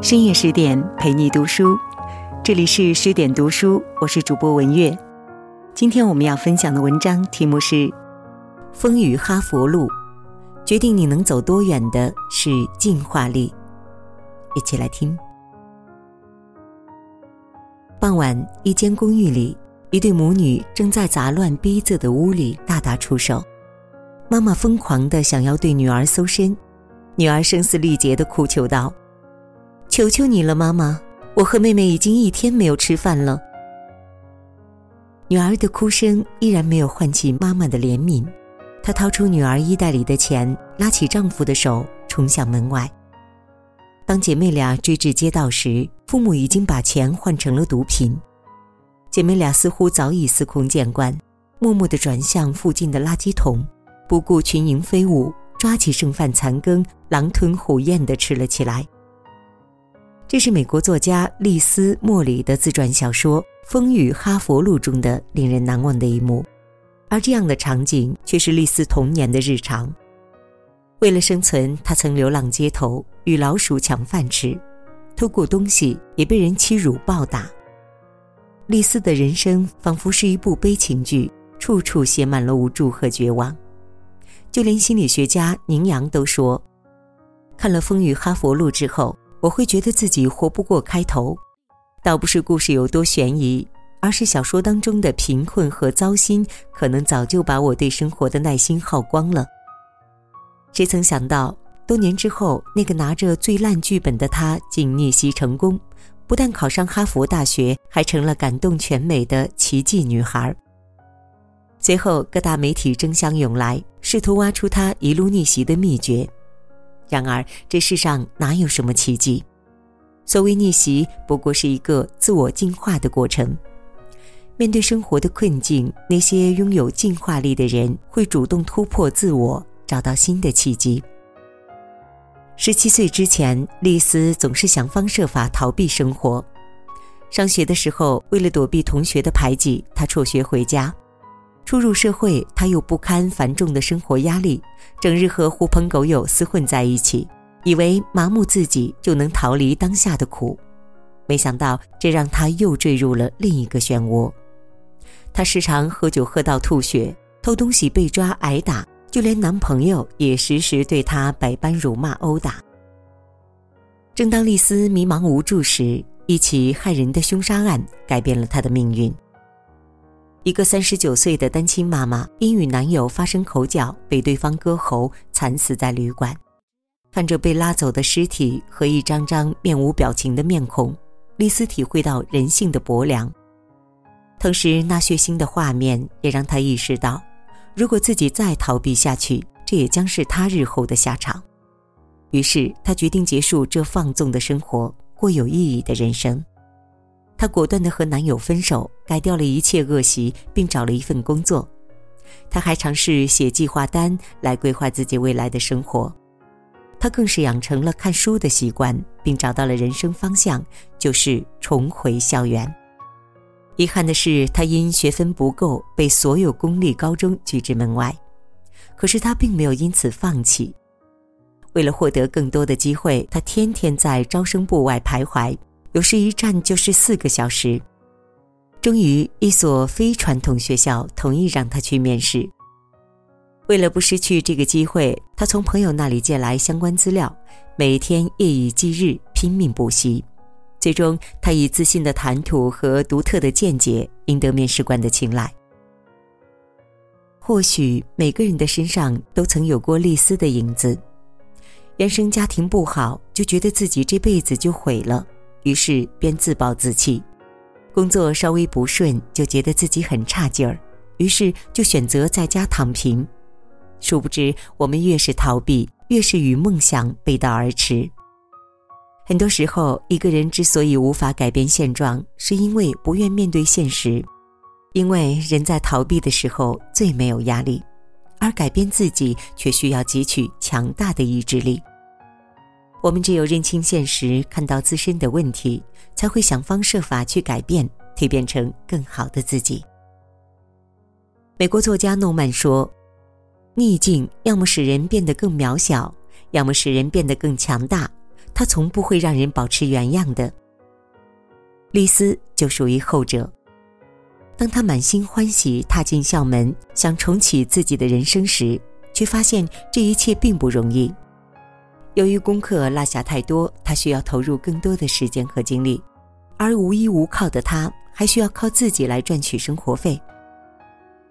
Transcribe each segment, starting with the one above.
深夜十点陪你读书，这里是十点读书，我是主播文月。今天我们要分享的文章题目是《风雨哈佛路》，决定你能走多远的是进化力。一起来听。傍晚，一间公寓里，一对母女正在杂乱逼仄的屋里大打出手。妈妈疯狂的想要对女儿搜身，女儿声嘶力竭的哭求道：“求求你了，妈妈，我和妹妹已经一天没有吃饭了。”女儿的哭声依然没有唤起妈妈的怜悯，她掏出女儿衣袋里的钱，拉起丈夫的手，冲向门外。当姐妹俩追至街道时，父母已经把钱换成了毒品。姐妹俩似乎早已司空见惯，默默地转向附近的垃圾桶。不顾群蝇飞舞，抓起剩饭残羹，狼吞虎咽地吃了起来。这是美国作家丽丝·莫里的自传小说《风雨哈佛路》中的令人难忘的一幕，而这样的场景却是丽丝童年的日常。为了生存，她曾流浪街头，与老鼠抢饭吃，偷过东西也被人欺辱暴打。丽丝的人生仿佛是一部悲情剧，处处写满了无助和绝望。就连心理学家宁阳都说，看了《风雨哈佛路》之后，我会觉得自己活不过开头。倒不是故事有多悬疑，而是小说当中的贫困和糟心，可能早就把我对生活的耐心耗光了。谁曾想到，多年之后，那个拿着最烂剧本的他，竟逆袭成功，不但考上哈佛大学，还成了感动全美的奇迹女孩。随后，各大媒体争相涌来，试图挖出他一路逆袭的秘诀。然而，这世上哪有什么奇迹？所谓逆袭，不过是一个自我进化的过程。面对生活的困境，那些拥有进化力的人会主动突破自我，找到新的契机。十七岁之前，丽丝总是想方设法逃避生活。上学的时候，为了躲避同学的排挤，她辍学回家。初入社会，他又不堪繁重的生活压力，整日和狐朋狗友厮混在一起，以为麻木自己就能逃离当下的苦，没想到这让他又坠入了另一个漩涡。他时常喝酒喝到吐血，偷东西被抓挨打，就连男朋友也时时对他百般辱骂殴打。正当丽丝迷茫无助时，一起害人的凶杀案改变了她的命运。一个三十九岁的单亲妈妈因与男友发生口角，被对方割喉，惨死在旅馆。看着被拉走的尸体和一张张面无表情的面孔，丽丝体会到人性的薄凉。同时，那血腥的画面也让她意识到，如果自己再逃避下去，这也将是她日后的下场。于是，她决定结束这放纵的生活，过有意义的人生。她果断地和男友分手，改掉了一切恶习，并找了一份工作。她还尝试写计划单来规划自己未来的生活。她更是养成了看书的习惯，并找到了人生方向，就是重回校园。遗憾的是，她因学分不够，被所有公立高中拒之门外。可是她并没有因此放弃。为了获得更多的机会，她天天在招生部外徘徊。有时一站就是四个小时，终于一所非传统学校同意让他去面试。为了不失去这个机会，他从朋友那里借来相关资料，每天夜以继日拼命补习。最终，他以自信的谈吐和独特的见解赢得面试官的青睐。或许每个人的身上都曾有过丽丝的影子，原生家庭不好，就觉得自己这辈子就毁了。于是便自暴自弃，工作稍微不顺就觉得自己很差劲儿，于是就选择在家躺平。殊不知，我们越是逃避，越是与梦想背道而驰。很多时候，一个人之所以无法改变现状，是因为不愿面对现实。因为人在逃避的时候最没有压力，而改变自己却需要汲取强大的意志力。我们只有认清现实，看到自身的问题，才会想方设法去改变，蜕变成更好的自己。美国作家诺曼说：“逆境要么使人变得更渺小，要么使人变得更强大，他从不会让人保持原样的。丽丝就属于后者。当他满心欢喜踏进校门，想重启自己的人生时，却发现这一切并不容易。由于功课落下太多，他需要投入更多的时间和精力，而无依无靠的他，还需要靠自己来赚取生活费。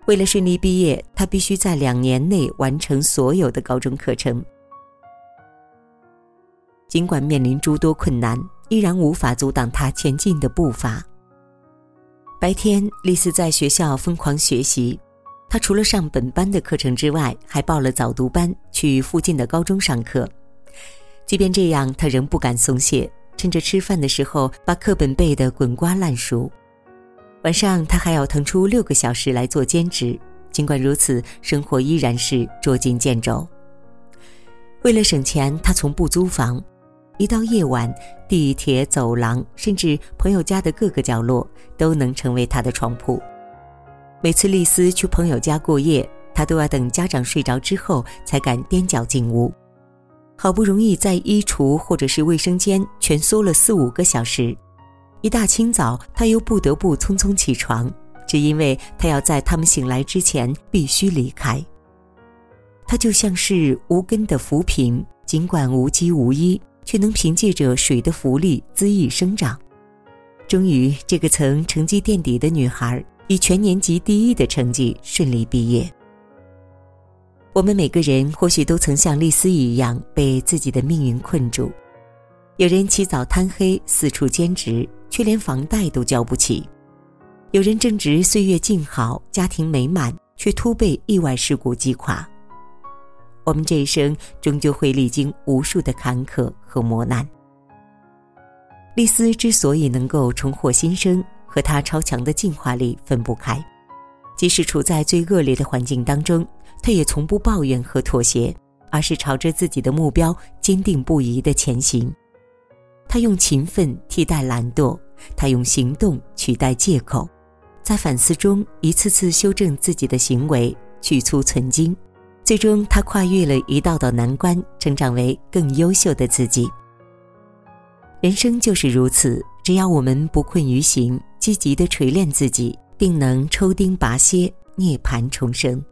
为了顺利毕业，他必须在两年内完成所有的高中课程。尽管面临诸多困难，依然无法阻挡他前进的步伐。白天，丽丝在学校疯狂学习，她除了上本班的课程之外，还报了早读班，去附近的高中上课。即便这样，他仍不敢松懈，趁着吃饭的时候把课本背得滚瓜烂熟。晚上，他还要腾出六个小时来做兼职。尽管如此，生活依然是捉襟见肘。为了省钱，他从不租房。一到夜晚，地铁、走廊，甚至朋友家的各个角落，都能成为他的床铺。每次丽丝去朋友家过夜，他都要等家长睡着之后，才敢踮脚进屋。好不容易在衣橱或者是卫生间蜷缩了四五个小时，一大清早，她又不得不匆匆起床，只因为她要在他们醒来之前必须离开。她就像是无根的浮萍，尽管无机无依。却能凭借着水的浮力恣意生长。终于，这个曾成绩垫底的女孩以全年级第一的成绩顺利毕业。我们每个人或许都曾像丽丝一样被自己的命运困住。有人起早贪黑四处兼职，却连房贷都交不起；有人正值岁月静好，家庭美满，却突被意外事故击垮。我们这一生终究会历经无数的坎坷和磨难。丽丝之所以能够重获新生，和她超强的进化力分不开。即使处在最恶劣的环境当中，他也从不抱怨和妥协，而是朝着自己的目标坚定不移地前行。他用勤奋替代懒惰，他用行动取代借口，在反思中一次次修正自己的行为，去粗存精。最终，他跨越了一道道难关，成长为更优秀的自己。人生就是如此，只要我们不困于行，积极的锤炼自己，定能抽钉拔蝎，涅槃重生。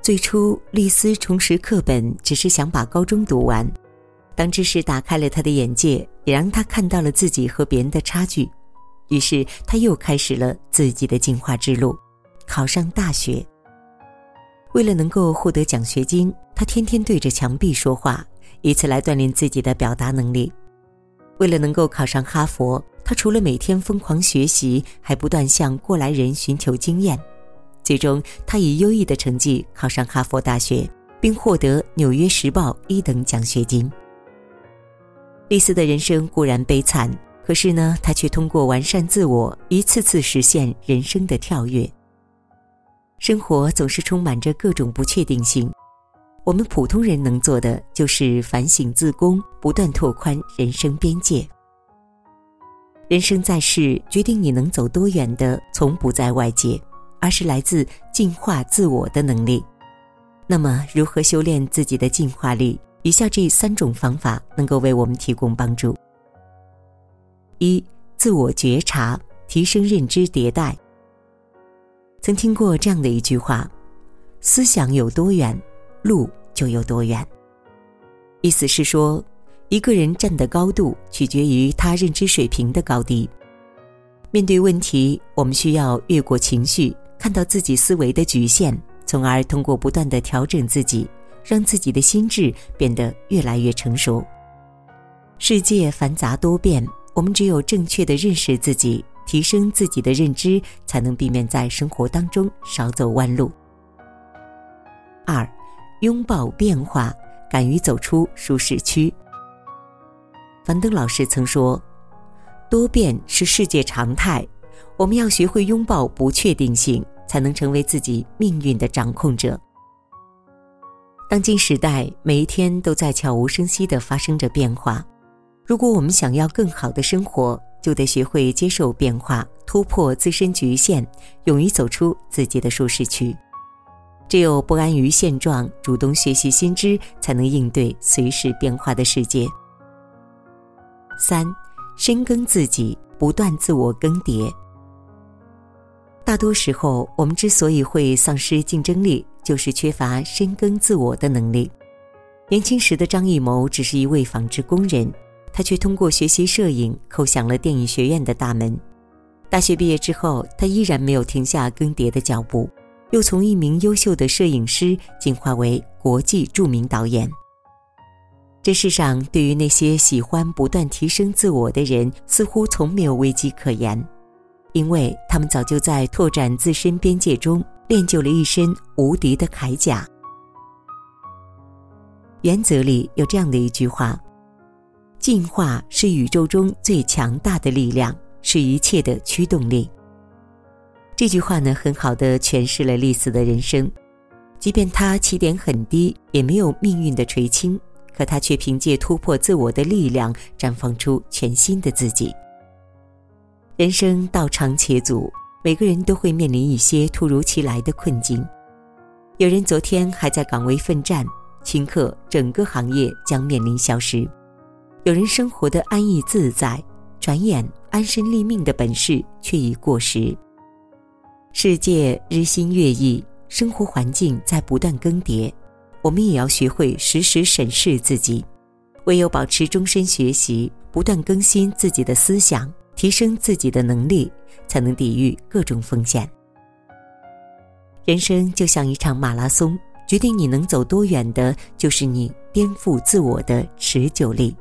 最初，丽丝重拾课本，只是想把高中读完。当知识打开了他的眼界，也让他看到了自己和别人的差距。于是，他又开始了自己的进化之路，考上大学。为了能够获得奖学金，他天天对着墙壁说话，以此来锻炼自己的表达能力。为了能够考上哈佛，他除了每天疯狂学习，还不断向过来人寻求经验。最终，他以优异的成绩考上哈佛大学，并获得《纽约时报》一等奖学金。丽丝的人生固然悲惨，可是呢，她却通过完善自我，一次次实现人生的跳跃。生活总是充满着各种不确定性，我们普通人能做的就是反省自宫，不断拓宽人生边界。人生在世，决定你能走多远的，从不在外界，而是来自进化自我的能力。那么，如何修炼自己的进化力？以下这三种方法能够为我们提供帮助：一、自我觉察，提升认知迭代。曾听过这样的一句话：“思想有多远，路就有多远。”意思是说，一个人站的高度取决于他认知水平的高低。面对问题，我们需要越过情绪，看到自己思维的局限，从而通过不断的调整自己，让自己的心智变得越来越成熟。世界繁杂多变，我们只有正确的认识自己。提升自己的认知，才能避免在生活当中少走弯路。二，拥抱变化，敢于走出舒适区。樊登老师曾说：“多变是世界常态，我们要学会拥抱不确定性，才能成为自己命运的掌控者。”当今时代，每一天都在悄无声息地发生着变化。如果我们想要更好的生活，就得学会接受变化，突破自身局限，勇于走出自己的舒适区。只有不安于现状，主动学习新知，才能应对随时变化的世界。三，深耕自己，不断自我更迭。大多时候，我们之所以会丧失竞争力，就是缺乏深耕自我的能力。年轻时的张艺谋只是一位纺织工人，他却通过学习摄影叩响了电影学院的大门。大学毕业之后，他依然没有停下更迭的脚步，又从一名优秀的摄影师进化为国际著名导演。这世上，对于那些喜欢不断提升自我的人，似乎从没有危机可言。因为他们早就在拓展自身边界中练就了一身无敌的铠甲。原则里有这样的一句话：“进化是宇宙中最强大的力量，是一切的驱动力。”这句话呢，很好的诠释了丽丝的人生。即便她起点很低，也没有命运的垂青，可他却凭借突破自我的力量，绽放出全新的自己。人生道长且阻，每个人都会面临一些突如其来的困境。有人昨天还在岗位奋战，顷刻整个行业将面临消失；有人生活的安逸自在，转眼安身立命的本事却已过时。世界日新月异，生活环境在不断更迭，我们也要学会时时审视自己。唯有保持终身学习，不断更新自己的思想。提升自己的能力，才能抵御各种风险。人生就像一场马拉松，决定你能走多远的，就是你颠覆自我的持久力。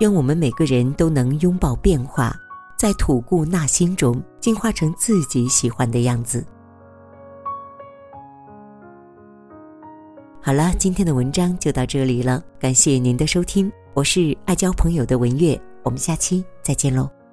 愿我们每个人都能拥抱变化，在吐故纳新中进化成自己喜欢的样子。好了，今天的文章就到这里了，感谢您的收听，我是爱交朋友的文月。我们下期再见喽。